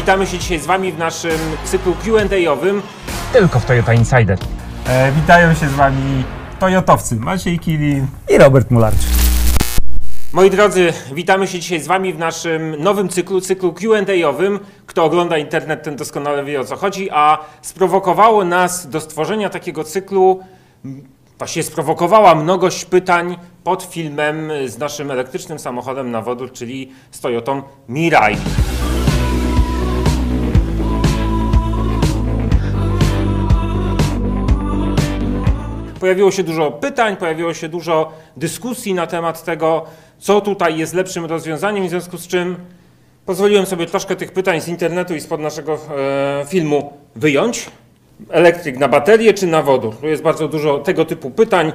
witamy się dzisiaj z Wami w naszym cyklu Q&A-owym. Tylko w Toyota Insider. E, witają się z Wami Toyotowcy Maciej Kilin. i Robert Mularczyk. Moi drodzy, witamy się dzisiaj z Wami w naszym nowym cyklu, cyklu Q&A-owym. Kto ogląda internet, ten doskonale wie o co chodzi, a sprowokowało nas do stworzenia takiego cyklu, m, właściwie sprowokowała mnogość pytań pod filmem z naszym elektrycznym samochodem na wodór, czyli z Toyotą Mirai. Pojawiło się dużo pytań, pojawiło się dużo dyskusji na temat tego, co tutaj jest lepszym rozwiązaniem, w związku z czym pozwoliłem sobie troszkę tych pytań z internetu i spod naszego e, filmu wyjąć. Elektryk na baterię czy na wodór? Tu jest bardzo dużo tego typu pytań,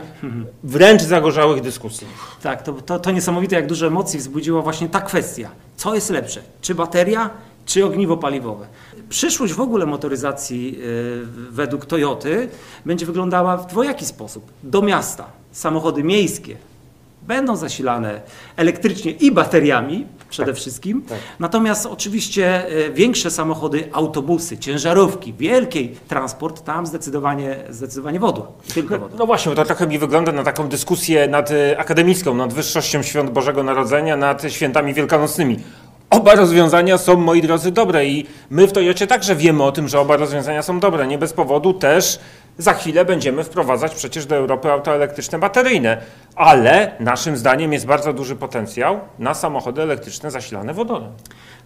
wręcz zagorzałych dyskusji. Tak, to, to, to niesamowite, jak dużo emocji wzbudziła właśnie ta kwestia. Co jest lepsze? Czy bateria, czy ogniwo paliwowe? Przyszłość w ogóle motoryzacji y, według Toyoty będzie wyglądała w dwojaki sposób. Do miasta samochody miejskie będą zasilane elektrycznie i bateriami przede wszystkim. Natomiast oczywiście y, większe samochody, autobusy, ciężarówki, wielki transport, tam zdecydowanie, zdecydowanie. Tylko wodór. No właśnie, to trochę mi wygląda na taką dyskusję nad e, akademicką, nad wyższością świąt Bożego Narodzenia, nad świętami wielkanocnymi. Oba rozwiązania są, moi drodzy, dobre i my w Toyocie także wiemy o tym, że oba rozwiązania są dobre. Nie bez powodu też za chwilę będziemy wprowadzać przecież do Europy auta elektryczne bateryjne, ale naszym zdaniem jest bardzo duży potencjał na samochody elektryczne zasilane wodorem.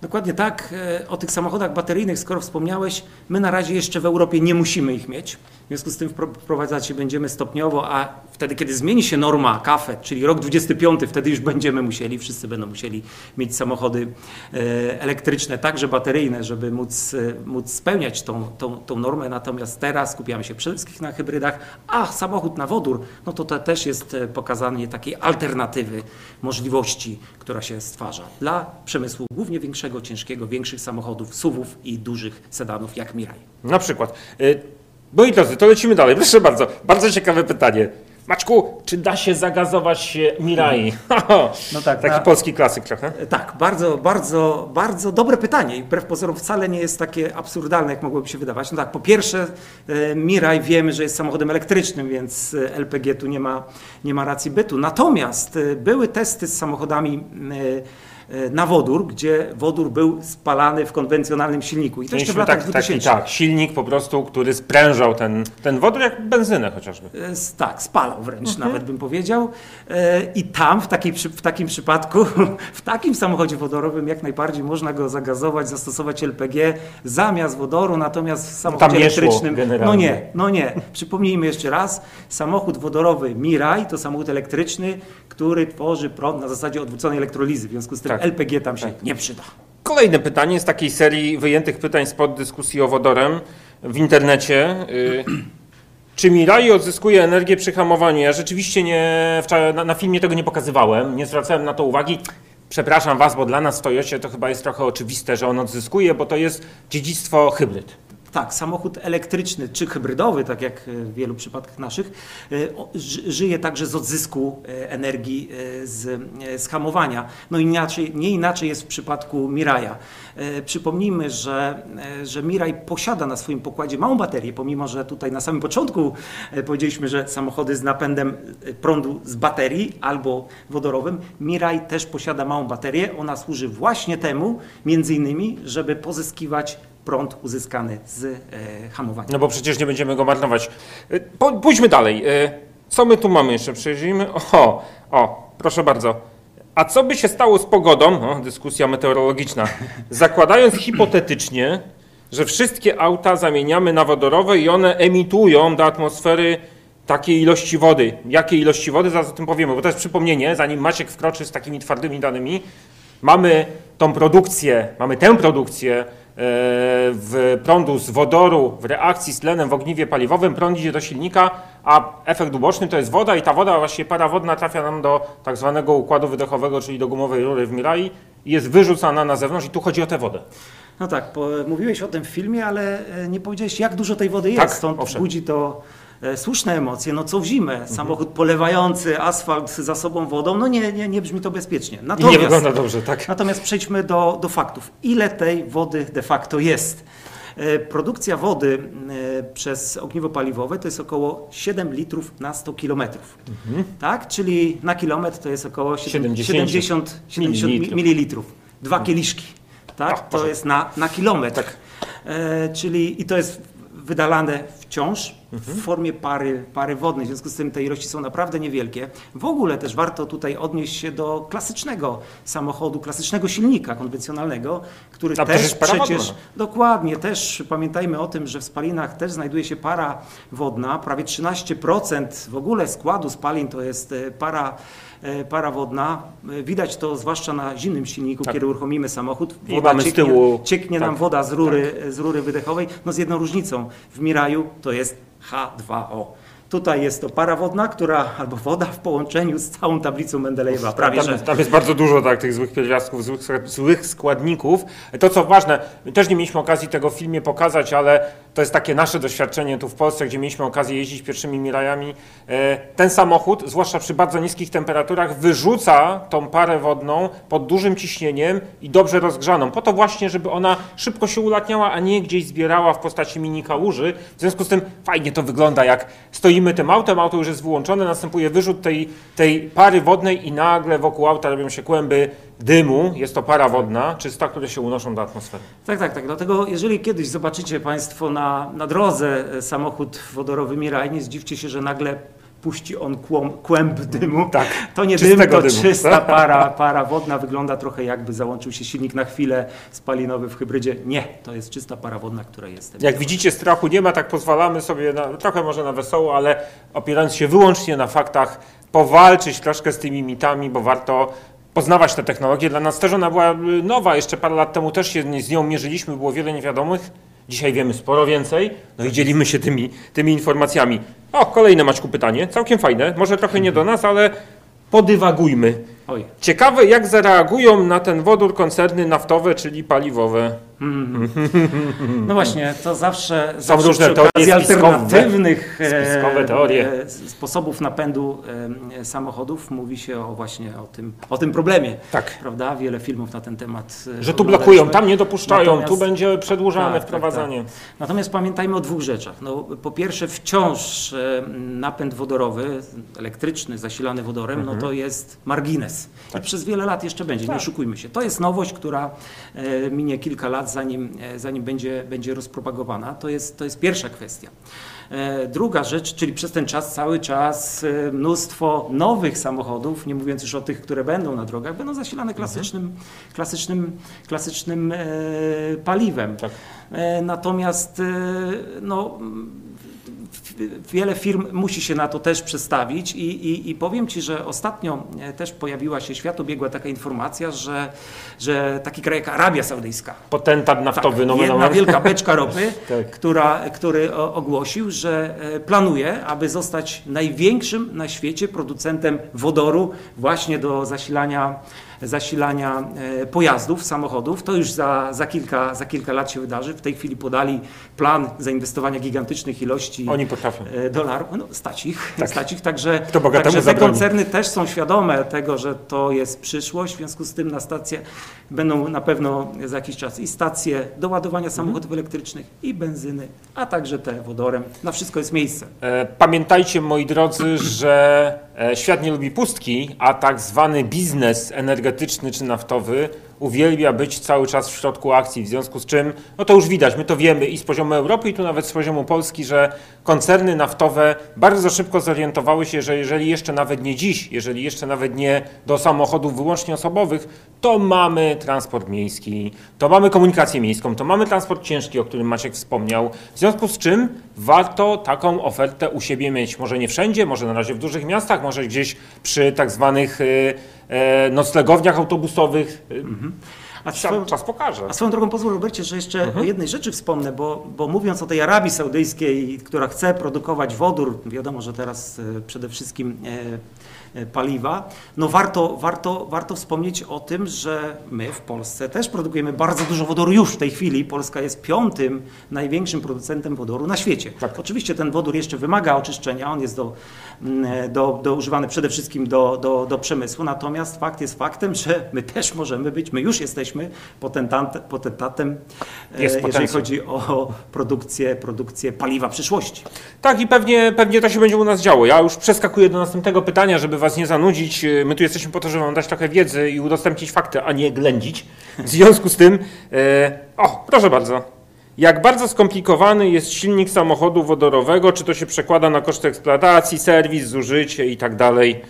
Dokładnie tak. E, O tych samochodach bateryjnych, skoro wspomniałeś, my na razie jeszcze w Europie nie musimy ich mieć. Związku z tym wpro- wprowadzać będziemy stopniowo, a wtedy, kiedy zmieni się norma KAFE, czyli rok 25, wtedy już będziemy musieli, wszyscy będą musieli mieć samochody e, elektryczne, także bateryjne, żeby móc, e, móc spełniać tą, tą, tą normę. Natomiast teraz skupiamy się przede wszystkim na hybrydach, a samochód na wodór, no to to też jest e, pokazanie takiej alternatywy, możliwości, która się stwarza dla przemysłu głównie większego, ciężkiego, większych samochodów, SUV-ów i dużych sedanów jak Mirai. Na przykład. Moi drodzy, to lecimy dalej. Proszę bardzo. Bardzo ciekawe pytanie. Maczku, czy da się zagazować e, Mirai? No tak, Taki na- polski klasyk trochę. E, Tak, bardzo, bardzo, bardzo dobre pytanie i wbrew pozorom wcale nie jest takie absurdalne, jak mogłoby się wydawać. No tak, po pierwsze e, Mirai wiemy, że jest samochodem elektrycznym, więc LPG tu nie ma, nie ma racji bytu. Natomiast były testy z samochodami na wodór, gdzie wodór był spalany w konwencjonalnym silniku. I to jeszcze w latach tak, taki 2000. tak, silnik po prostu, który sprężał ten, ten wodór jak benzynę chociażby. E, Tak, spalał wręcz Mhm. nawet bym powiedział. E, I tam w, takiej, w takim przypadku, w takim samochodzie wodorowym jak najbardziej można go zagazować, zastosować LPG zamiast wodoru, natomiast w samochodzie szło elektrycznym, no nie, no nie. Przypomnijmy jeszcze raz, samochód wodorowy Mirai to samochód elektryczny, który tworzy prąd na zasadzie odwróconej elektrolizy, w związku z tym Tak. LPG tam się nie przyda. Kolejne pytanie z takiej serii wyjętych pytań spod dyskusji o wodorem w internecie. Y, Czy Mirai odzyskuje energię przy hamowaniu? Ja rzeczywiście nie, wczoraj na, na filmie tego nie pokazywałem, nie zwracałem na to uwagi. Przepraszam Was, bo dla nas w Toyocie to chyba jest trochę oczywiste, że on odzyskuje, bo to jest dziedzictwo hybryd. Tak, samochód elektryczny czy hybrydowy, tak jak w wielu przypadkach naszych, e, żyje także z odzysku e, energii e, z, e, z hamowania. No inaczej, nie inaczej jest w przypadku Miraja. E, Przypomnijmy, że, e, że Miraj posiada na swoim pokładzie małą baterię, pomimo że tutaj na samym początku e, powiedzieliśmy, że samochody z napędem e, prądu z baterii albo wodorowym, Miraj też posiada małą baterię. Ona służy właśnie temu, między innymi, żeby pozyskiwać prąd uzyskany z e, hamowania. No bo przecież nie będziemy go marnować. Po, pójdźmy dalej. Y, Co my tu mamy jeszcze? Przejrzyjmy. O, o, proszę bardzo. A co by się stało z pogodą? O, dyskusja meteorologiczna. Zakładając hipotetycznie, że wszystkie auta zamieniamy na wodorowe i one emitują do atmosfery takie ilości wody. Jakie ilości wody? Zaraz o tym powiemy, bo to jest przypomnienie, zanim Maciek wkroczy z takimi twardymi danymi. Mamy tą produkcję, mamy tę produkcję e, w prądu z wodoru w reakcji z tlenem w ogniwie paliwowym, prąd idzie do silnika, a efekt uboczny to jest woda i ta woda, właściwie para wodna trafia nam do tak zwanego układu wydechowego, czyli do gumowej rury w Mirai i jest wyrzucana na zewnątrz i tu chodzi o tę wodę. No tak, mówiłeś o tym w filmie, ale e, nie powiedziałeś, jak dużo tej wody jest. Tak, Stąd owszem. budzi to e, słuszne emocje, no co w zimę, Mhm. samochód polewający asfalt za sobą wodą, no nie, nie, nie brzmi to bezpiecznie. I nie Natomiast, wygląda dobrze, tak? natomiast przejdźmy do, do faktów. Ile tej wody de facto jest? E, Produkcja wody e, przez ogniwo paliwowe to jest około 7 litrów na 100 kilometrów. Tak? Czyli na kilometr to jest około 70 70, 70 mililitrów. mililitrów. Dwa kieliszki. Tak? O, to jest na, na kilometr. E, czyli i to jest wydalane wciąż w formie pary, pary wodnej. W związku z tym te ilości są naprawdę niewielkie. W ogóle też warto tutaj odnieść się do klasycznego samochodu, klasycznego silnika konwencjonalnego, który Tam też przecież wodna. dokładnie też pamiętajmy o tym, że w spalinach też znajduje się para wodna. Prawie 13% w ogóle składu spalin to jest e, para para wodna. E, Widać to zwłaszcza na zimnym silniku, Tak. kiedy uruchomimy samochód. I mamy z cieknie, tyłu- cieknie nam tak, woda z rury, z rury wydechowej, no z jedną różnicą. W Miraju to jest H2O. Tutaj jest to para wodna, która, albo woda w połączeniu z całą tablicą Mendelejewa, prawie tam, że. tam jest bardzo dużo tak, tych złych pierwiastków, złych, złych składników. To co ważne, my też nie mieliśmy okazji tego w filmie pokazać, ale to jest takie nasze doświadczenie tu w Polsce, gdzie mieliśmy okazję jeździć pierwszymi Mirajami. E, Ten samochód, zwłaszcza przy bardzo niskich temperaturach, wyrzuca tą parę wodną pod dużym ciśnieniem i dobrze rozgrzaną, po to właśnie, żeby ona szybko się ulatniała, a nie gdzieś zbierała w postaci mini kałuży. W związku z tym fajnie to wygląda, jak stoimy tym autem, auto już jest wyłączone, następuje wyrzut tej, tej pary wodnej i nagle wokół auta robią się kłęby dymu. Jest to para wodna, czysta, które się unoszą do atmosfery. Tak, tak, tak. Dlatego jeżeli kiedyś zobaczycie Państwo na, na drodze e, samochód wodorowy Miraj, nie zdziwcie się, że nagle puści on kłą, kłęb dymu. Tak, To nie dym, to dymu. czysta para, para wodna. Wygląda trochę jakby załączył się silnik na chwilę spalinowy w hybrydzie. Nie, to jest czysta para wodna, która jest. Jak widzicie, strachu nie ma, tak pozwalamy sobie na, trochę może na wesoło, ale opierając się wyłącznie na faktach, powalczyć troszkę z tymi mitami, bo warto poznawać tę technologię. Dla nas też ona była y, nowa, jeszcze parę lat temu też się z nią mierzyliśmy, było wiele niewiadomych. Dzisiaj wiemy sporo więcej, no i dzielimy się tymi, tymi informacjami. O, kolejne Maćku pytanie, całkiem fajne, może trochę nie do nas, ale podywagujmy. Oj, Ciekawe, jak zareagują na ten wodór koncerny naftowe, czyli paliwowe. No właśnie, to zawsze, zawsze różne teorie alternatywnych e, Spiskowe teorie. e, sposobów napędu e, samochodów mówi się o właśnie o tym, o tym problemie. Tak. Prawda? Wiele filmów na ten temat. Że tu blokują, tam nie dopuszczają, Natomiast- tu będzie przedłużane Tak, tak, wprowadzanie. Natomiast pamiętajmy o dwóch rzeczach. No, po pierwsze, wciąż napęd wodorowy, elektryczny, zasilany wodorem, Mhm. no to jest margines. Tak. I przez wiele lat jeszcze będzie, nie oszukujmy się. To jest nowość, która minie kilka lat, zanim, e, zanim będzie, będzie rozpropagowana. To jest, to jest pierwsza kwestia. E, Druga rzecz, czyli przez ten czas cały czas e, mnóstwo nowych samochodów, nie mówiąc już o tych, które będą na drogach, będą zasilane klasycznym, klasycznym, klasycznym e, paliwem. Tak. Natomiast no, wiele firm musi się na to też przestawić i, i, i powiem Ci, że ostatnio e, też pojawiła się światobiegła taka informacja, że, że taki kraj jak Arabia Saudyjska, Potentat naftowy, nomen Tak, jedna omen. wielka beczka ropy, Tak. która, który ogłosił, że e, planuje, aby zostać największym na świecie producentem wodoru właśnie do zasilania, zasilania e, pojazdów, samochodów. To już za, za, kilka, za kilka lat się wydarzy. W tej chwili podali plan zainwestowania gigantycznych ilości Oni potrafią. e, dolarów. No, stać ich, Tak. stać ich. Także, także te koncerny też są świadome tego, że to jest przyszłość. W związku z tym na stacje będą na pewno za jakiś czas i stacje do ładowania samochodów elektrycznych i benzyny, a także te wodorem. Na wszystko jest miejsce. E, Pamiętajcie, moi drodzy, że świat nie lubi pustki, a tak zwany biznes energetyczny czy naftowy uwielbia być cały czas w środku akcji, w związku z czym, no to już widać, my to wiemy i z poziomu Europy, i tu nawet z poziomu Polski, że koncerny naftowe bardzo szybko zorientowały się, że jeżeli jeszcze nawet nie dziś, jeżeli jeszcze nawet nie do samochodów wyłącznie osobowych, to mamy transport miejski, to mamy komunikację miejską, to mamy transport ciężki, o którym Maciek wspomniał, w związku z czym warto taką ofertę u siebie mieć. Może nie wszędzie, może na razie w dużych miastach, może gdzieś przy tak zwanych y, e, noclegowniach autobusowych. Y, A Czas, swoją, czas pokaże. a swoją drogą pozwól Robercie, że jeszcze o jednej rzeczy wspomnę, bo, bo mówiąc o tej Arabii Saudyjskiej, która chce produkować wodór, wiadomo, że teraz e, przede wszystkim e, e, paliwa. No warto, warto, warto wspomnieć o tym, że my w Polsce też produkujemy bardzo dużo wodoru już w tej chwili. Polska jest piątym największym producentem wodoru na świecie. Tak. Oczywiście ten wodór jeszcze wymaga oczyszczenia, on jest do, mm, do, do używany przede wszystkim do, do, do przemysłu, natomiast fakt jest faktem, że my też możemy być, my już jesteśmy potentat, potentatem, e, Jest jeżeli chodzi o produkcję, produkcję paliwa przyszłości. Tak i pewnie, pewnie to się będzie u nas działo. Ja już przeskakuję do następnego pytania, żeby was nie zanudzić. My tu jesteśmy po to, żeby wam dać trochę wiedzy i udostępnić fakty, a nie ględzić. W związku z tym, e, o, proszę bardzo. Jak bardzo skomplikowany jest silnik samochodu wodorowego, czy to się przekłada na koszty eksploatacji, serwis, zużycie i tak dalej?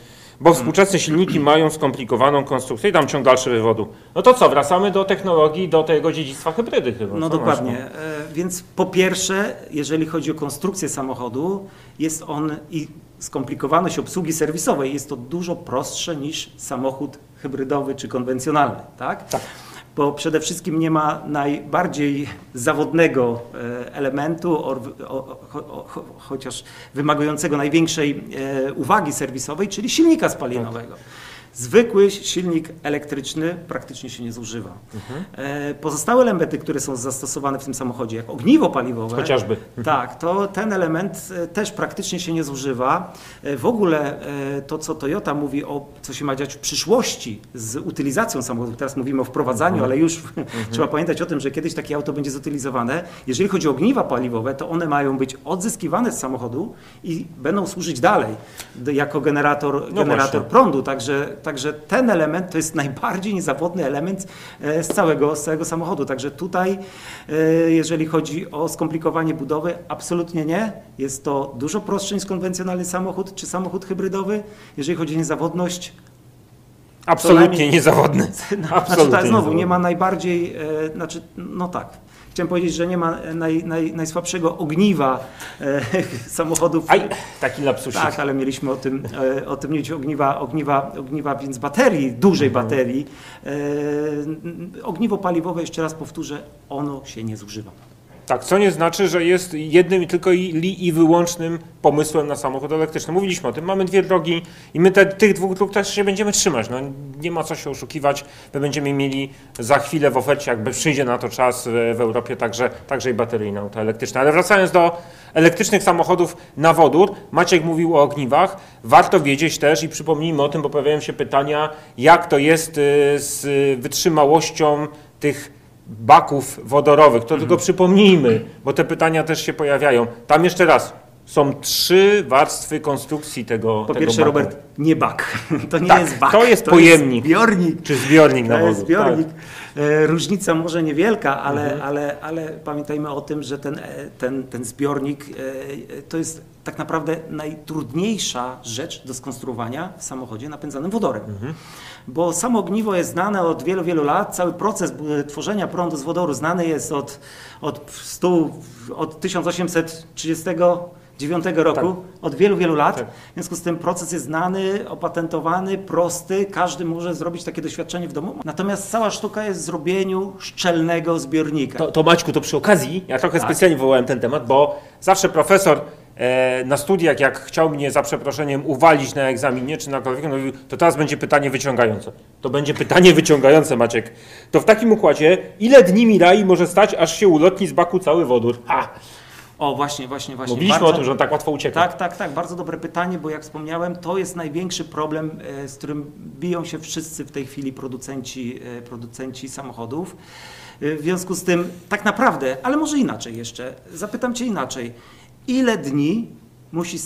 Bo współczesne silniki mają skomplikowaną konstrukcję i tam ciąg dalszy wywodu. No to co, wracamy do technologii, do tego dziedzictwa hybrydy chyba. No co, dokładnie. Maćku? E, Więc po pierwsze, jeżeli chodzi o konstrukcję samochodu, jest on i skomplikowaność obsługi serwisowej jest to dużo prostsze niż samochód hybrydowy czy konwencjonalny, tak? Tak. Bo przede wszystkim nie ma najbardziej zawodnego e, elementu, chociaż wymagającego największej e, uwagi serwisowej, czyli silnika spalinowego. Zwykły silnik elektryczny praktycznie się nie zużywa. E, Pozostałe elementy, które są zastosowane w tym samochodzie, jak ogniwo paliwowe, Chociażby. tak, to ten element e, też praktycznie się nie zużywa. E, W ogóle to, co Toyota mówi o co się ma dziać w przyszłości z utylizacją samochodów, teraz mówimy o wprowadzaniu, ale już trzeba pamiętać o tym, że kiedyś takie auto będzie zutylizowane. Jeżeli chodzi o ogniwa paliwowe, to one mają być odzyskiwane z samochodu i będą służyć dalej jako generator, generator właśnie. prądu. Także, także ten element to jest najbardziej niezawodny element e, z całego, z całego samochodu. Także tutaj, e, jeżeli chodzi o skomplikowanie budowy, absolutnie nie. Jest to dużo prostsze niż konwencjonalny samochód czy samochód hybrydowy. Jeżeli chodzi o niezawodność, Absolutnie najmniej- niezawodny. no, znaczy, Absolutnie tak, znowu nie ma najbardziej, e, znaczy, no tak. Chciałem powiedzieć, że nie ma e, naj, naj, najsłabszego ogniwa e, samochodów. Aj, taki lapsusik. Tak, ale mieliśmy o tym, e, o tym mieć ogniwa, ogniwa, ogniwa, więc baterii, dużej Mhm. baterii. E, ogniwo paliwowe, jeszcze raz powtórzę, ono się nie zużywa. Tak, co nie znaczy, że jest jednym i tylko i, wyłącznym pomysłem na samochód elektryczny. Mówiliśmy o tym, mamy dwie drogi i my te, tych dwóch dróg też się będziemy trzymać. No, nie ma co się oszukiwać. My będziemy mieli za chwilę w ofercie, jakby przyjdzie na to czas w, w Europie, także, także i bateryjne auta elektryczne. Ale wracając do elektrycznych samochodów na wodór, Maciek mówił o ogniwach. Warto wiedzieć też i przypomnijmy o tym, bo pojawiają się pytania, jak to jest y, z wytrzymałością tych baków wodorowych. To tylko przypomnijmy, bo te pytania też się pojawiają. Tam jeszcze raz, są trzy warstwy konstrukcji tego Po tego pierwsze, baku. Robert, nie bak. To nie Tak, jest bak. to jest pojemnik. zbiornik. Czy zbiornik na To jest wodór. zbiornik. Tak. Różnica może niewielka, ale, Mhm. ale, ale pamiętajmy o tym, że ten, e, ten, ten zbiornik e, to jest tak naprawdę najtrudniejsza rzecz do skonstruowania w samochodzie napędzanym wodorem. Mhm. Bo samo ogniwo jest znane od wielu, wielu lat. Cały proces tworzenia prądu z wodoru znany jest od, od, 100, od 1839 roku, od wielu, wielu lat. Tak. W związku z tym proces jest znany, opatentowany, prosty, każdy może zrobić takie doświadczenie w domu. Natomiast cała sztuka jest w zrobieniu szczelnego zbiornika. To, to Maćku, to przy okazji, ja trochę Tak. specjalnie wywołałem ten temat, bo zawsze profesor e, na studiach, jak chciał mnie za przeproszeniem uwalić na egzaminie czy na kolokwium, mówił, to teraz będzie pytanie wyciągające. To będzie pytanie wyciągające, Maciek. To w takim układzie, ile dni Mirai może stać, aż się ulotni z baku cały wodór? Ha! O, właśnie, właśnie, właśnie. Mówiliśmy Bardzo- o tym, że on tak łatwo ucieka. Tak, tak, tak. Bardzo dobre pytanie, bo jak wspomniałem, to jest największy problem, e, z którym biją się wszyscy w tej chwili producenci, e, producenci samochodów. E, W związku z tym, tak naprawdę, ale może inaczej jeszcze, zapytam Cię inaczej. Ile dni musi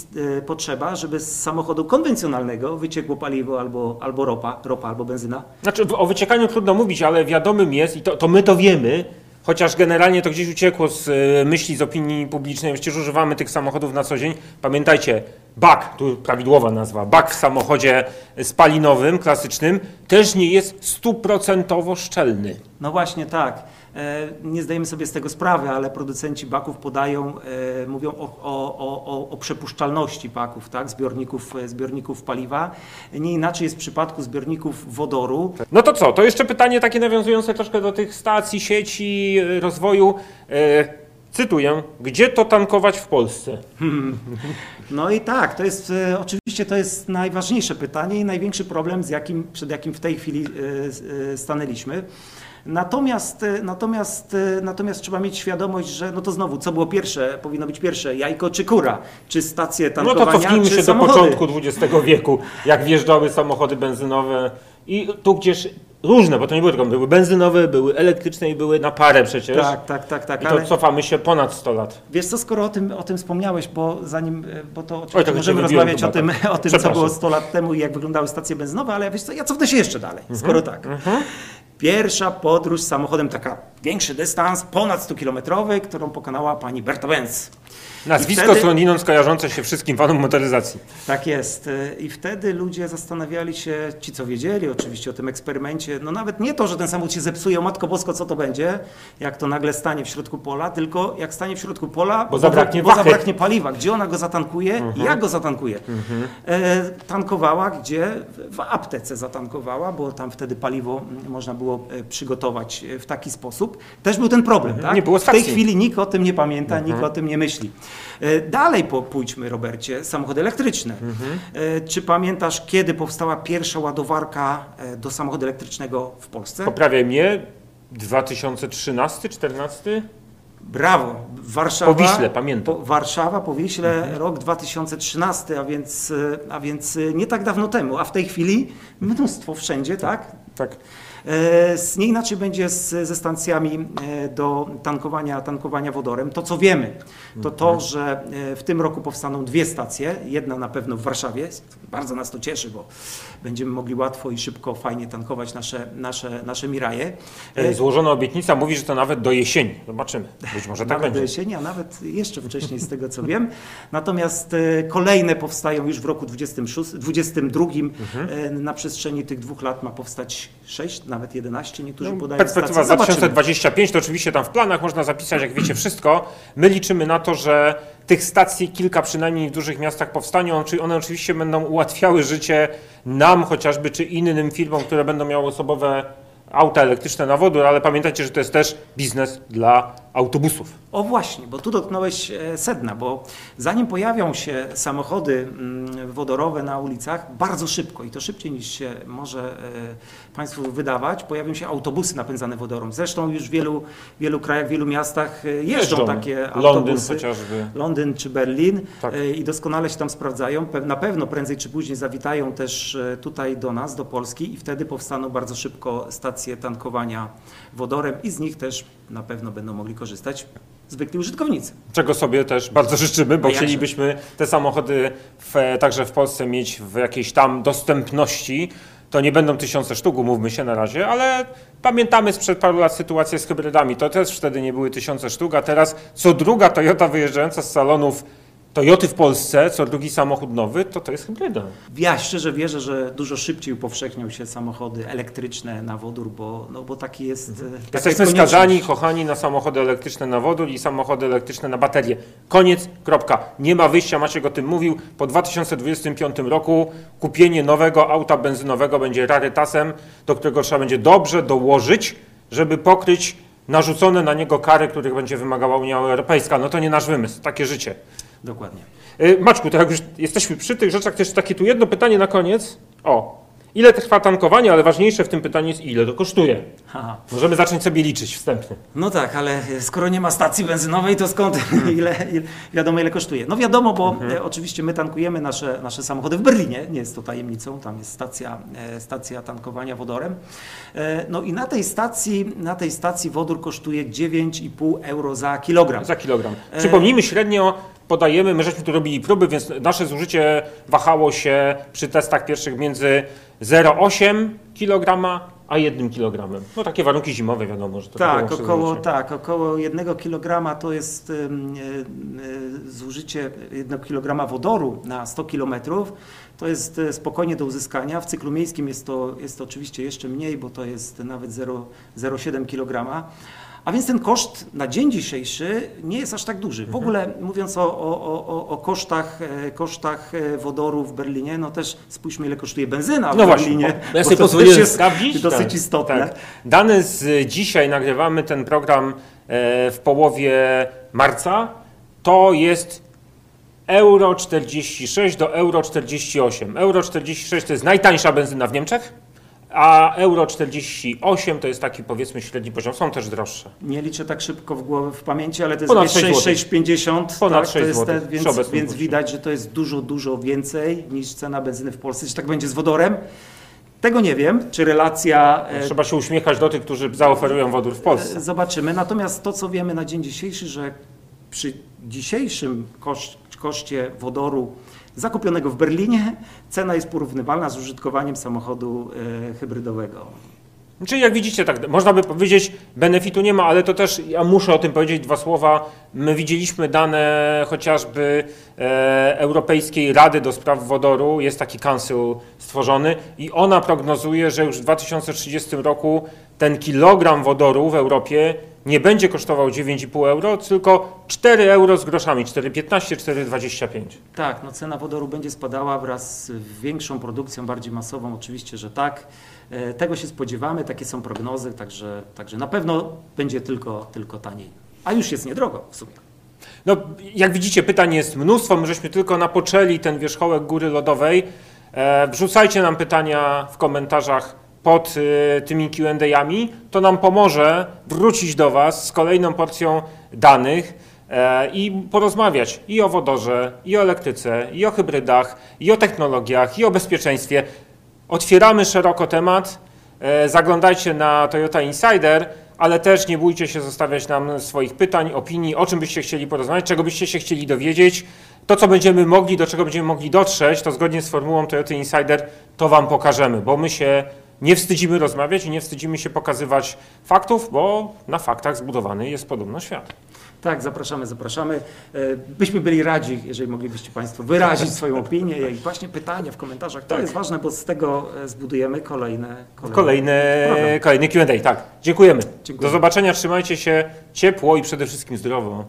potrzeba, żeby z samochodu konwencjonalnego wyciekło paliwo albo, albo ropa, ropa albo benzyna? Znaczy, o wyciekaniu trudno mówić, ale wiadomym jest, i to, to my to wiemy, chociaż generalnie to gdzieś uciekło z e, myśli, z opinii publicznej, przecież używamy tych samochodów na co dzień. Pamiętajcie, bak, tu prawidłowa nazwa, bak w samochodzie spalinowym, klasycznym, też nie jest stuprocentowo szczelny. No właśnie tak. E, Nie zdajemy sobie z tego sprawy, ale producenci baków podają, e, mówią o, o, o, o- przepuszczalności baków, tak? zbiorników, e, zbiorników paliwa. Nie inaczej jest w przypadku zbiorników wodoru. No to co, to jeszcze pytanie takie nawiązujące troszkę do tych stacji, sieci, rozwoju. Cytuję, gdzie to tankować w Polsce? No i tak, to jest oczywiście to jest najważniejsze pytanie i największy problem, z jakim, przed jakim w tej chwili stanęliśmy. Natomiast, e, natomiast, e, natomiast trzeba mieć świadomość, że no to znowu, co było pierwsze, powinno być pierwsze, jajko czy kura, czy stacje No tankowania, to cofnijmy się do samochody. początku XX wieku, jak wjeżdżały samochody benzynowe i tu gdzieś różne, bo to nie były tylko, były benzynowe, były elektryczne i były na parę przecież. Tak, tak, tak, tak, I to ale cofamy się ponad 100 lat. wiesz co, skoro o tym, o tym wspomniałeś, bo zanim, e, bo to Oj, oczywiście to możemy cię wybiłem rozmawiać o tym, tak. o tym, co było 100 lat temu i jak wyglądały stacje benzynowe, ale wiesz co, ja cofnę się jeszcze dalej, Mhm. skoro tak. Pierwsza podróż samochodem, taka większy dystans, ponad 100-kilometrowy, którą pokonała pani Berta Benz. Nazwisko wtedy- skądinąd kojarzące się wszystkim fanom motoryzacji. Tak jest. I wtedy ludzie zastanawiali się, ci co wiedzieli oczywiście o tym eksperymencie, no nawet nie to, że ten samochód się zepsuje, o Matko Bosko, co to będzie, jak to nagle stanie w środku pola, tylko jak stanie w środku pola, Bo zabraknie bo zabraknie paliwa, gdzie ona go zatankuje i jak go zatankuje. E, tankowała, gdzie? W aptece zatankowała, bo tam wtedy paliwo można było e, przygotować e, w taki sposób. Też był ten problem, tak? Nie było w tej chwili nikt o tym nie pamięta, nikt o tym nie myśli. E, Dalej po, pójdźmy, Robercie, samochody elektryczne. E, Czy pamiętasz, kiedy powstała pierwsza ładowarka e, do samochodu elektrycznego w Polsce? Poprawiaj mnie, 2013, 14? Brawo, Warszawa. Po Wiśle, pamiętam. Po, Warszawa, po Wiśle, rok 2013, a więc, a więc nie tak dawno temu, a w tej chwili mnóstwo wszędzie, tak? Tak. Z- Nie inaczej będzie z, ze stacjami e, do tankowania, tankowania wodorem. To, co wiemy, to to, że e, w tym roku powstaną dwie stacje. Jedna na pewno w Warszawie. Bardzo nas to cieszy, bo będziemy mogli łatwo i szybko, fajnie tankować nasze, nasze, nasze Miraje. E, Złożona obietnica mówi, że to nawet do jesieni. Zobaczymy. Być może tak nawet do będzie. jesieni, a nawet jeszcze wcześniej z tego co wiem. Natomiast e, kolejne powstają już w roku 26, 22. Mhm. E, Na przestrzeni tych dwóch lat ma powstać 6, nawet 11. Niektórzy No, podają Perspektywa stacje. Zobaczymy. 2025 to oczywiście tam w planach można zapisać, jak wiecie, wszystko. My liczymy na to, że tych stacji kilka przynajmniej w dużych miastach powstanie. Czy one oczywiście będą ułatwiały życie nam chociażby, czy innym firmom, które będą miały osobowe auta elektryczne na wodór, ale pamiętajcie, że to jest też biznes dla autobusów. O właśnie, bo tu dotknąłeś e, sedna, bo zanim pojawią się samochody mm, wodorowe na ulicach, bardzo szybko i to szybciej niż się może e, Państwu wydawać, pojawią się autobusy napędzane wodorem. Zresztą już w wielu, wielu krajach, w wielu miastach e, jeżdżą, Jeżdżą. takie Londyn autobusy. chociażby. Londyn czy Berlin Tak. i doskonale się tam sprawdzają. Na pewno prędzej czy później zawitają też tutaj do nas, do Polski i wtedy powstaną bardzo szybko stacje tankowania wodorem i z nich też na pewno będą mogli korzystać zwykli użytkownicy. Czego sobie też bardzo życzymy, bo jakże? chcielibyśmy te samochody w, także w Polsce mieć w jakiejś tam dostępności. To nie będą tysiące sztuk, umówmy się na razie, ale pamiętamy sprzed paru lat sytuację z hybrydami. To też wtedy nie były tysiące sztuk, a teraz co druga Toyota wyjeżdżająca z salonów Toyoty w Polsce, co drugi samochód nowy, to to jest hybryda. Ja szczerze wierzę, że dużo szybciej upowszechnią się samochody elektryczne na wodór, bo, no, bo taki jest. e, taka jest Jesteśmy skazani, kochani, na samochody elektryczne na wodór i samochody elektryczne na baterie. Koniec, kropka. Nie ma wyjścia, Maciek o tym mówił. Po 2025 roku kupienie nowego auta benzynowego będzie rarytasem, do którego trzeba będzie dobrze dołożyć, żeby pokryć narzucone na niego kary, których będzie wymagała Unia Europejska. No to nie nasz wymysł, takie życie. Dokładnie. Y, Maczku, to jak już jesteśmy przy tych rzeczach, jeszcze takie tu jedno pytanie na koniec. O, ile trwa tankowanie, ale ważniejsze w tym pytaniu jest ile to kosztuje. Aha. Możemy zacząć sobie liczyć wstępnie. No tak, ale skoro nie ma stacji benzynowej, to skąd ile, ile wiadomo ile kosztuje? No wiadomo, bo e, oczywiście my tankujemy nasze, nasze samochody w Berlinie, nie jest to tajemnicą, tam jest stacja, e, stacja tankowania wodorem. E, no i na tej stacji, na tej stacji wodór kosztuje 9,5 euro za kilogram. Za kilogram. Przypomnijmy, średnio podajemy, my żeśmy tu robili próby, więc nasze zużycie wahało się przy testach pierwszych między 0,8 kg a 1 kg. No takie warunki zimowe, wiadomo, że to Tak, około, zużycie. tak, około 1 kg to jest y, y, zużycie 1 kg wodoru na 100 km. To jest y, spokojnie do uzyskania. W cyklu miejskim jest to, jest to oczywiście jeszcze mniej, bo to jest nawet 0 0,7 kg. A więc ten koszt na dzień dzisiejszy nie jest aż tak duży. W ogóle mówiąc o, o, o, o kosztach, e, kosztach e, wodoru w Berlinie, no też spójrzmy ile kosztuje benzyna w No właśnie, Berlinie. bo ja sobie to jest sprawdzić. dosyć tak, istotne. Tak. Dane z dzisiaj nagrywamy ten program w połowie marca, to jest euro 46 do euro 48. Euro 46 to jest najtańsza benzyna w Niemczech, a euro 48 to jest taki powiedzmy średni poziom. Są też droższe. Nie liczę tak szybko w głowie, w pamięci, ale to jest Ponad Ponad 6 6, 6,50. Ponad tak, 6 to złotych te, więc, więc widać, że to jest dużo, dużo więcej niż cena benzyny w Polsce. Czy tak będzie z wodorem? Tego nie wiem, czy relacja... e, Trzeba się uśmiechać do tych, którzy zaoferują wodór w Polsce. Zobaczymy. Natomiast to, co wiemy na dzień dzisiejszy, że przy dzisiejszym koszcie wodoru zakupionego w Berlinie cena jest porównywalna z użytkowaniem samochodu e, hybrydowego. Czyli jak widzicie, tak można by powiedzieć, benefitu nie ma, ale to też ja muszę o tym powiedzieć dwa słowa. My widzieliśmy dane chociażby e, Europejskiej Rady do Spraw Wodoru, jest taki council stworzony i ona prognozuje, że już w 2030 roku ten kilogram wodoru w Europie nie będzie kosztował 9,5 euro, tylko 4 euro z groszami, 4,15, 4,25. Tak, no cena wodoru będzie spadała wraz z większą produkcją, bardziej masową, oczywiście, że tak. E, Tego się spodziewamy, takie są prognozy, także, także na pewno będzie tylko, tylko taniej. A już jest niedrogo w sumie. No, jak widzicie, pytań jest mnóstwo. My żeśmy tylko napoczęli ten wierzchołek góry lodowej. E, wrzucajcie nam pytania w komentarzach pod e, tymi Q&A'ami. To nam pomoże wrócić do Was z kolejną porcją danych e, i porozmawiać i o wodorze, i o elektryce, i o hybrydach, i o technologiach, i o bezpieczeństwie. Otwieramy szeroko temat. E, Zaglądajcie na Toyota Insider, ale też nie bójcie się zostawiać nam swoich pytań, opinii, o czym byście chcieli porozmawiać, czego byście się chcieli dowiedzieć. To, co będziemy mogli, do czego będziemy mogli dotrzeć, to zgodnie z formułą Toyota Insider, to Wam pokażemy, bo my się nie wstydzimy rozmawiać i nie wstydzimy się pokazywać faktów, bo na faktach zbudowany jest podobno świat. Tak, zapraszamy, zapraszamy. E, Byśmy byli radzi, jeżeli moglibyście Państwo wyrazić swoją opinię i właśnie pytania w komentarzach. To Tak. jest ważne, bo z tego e, zbudujemy kolejne. kolejne Kolejny, program. kolejny Q&A, tak. Dziękujemy. Dziękuję. Do zobaczenia, trzymajcie się ciepło i przede wszystkim zdrowo.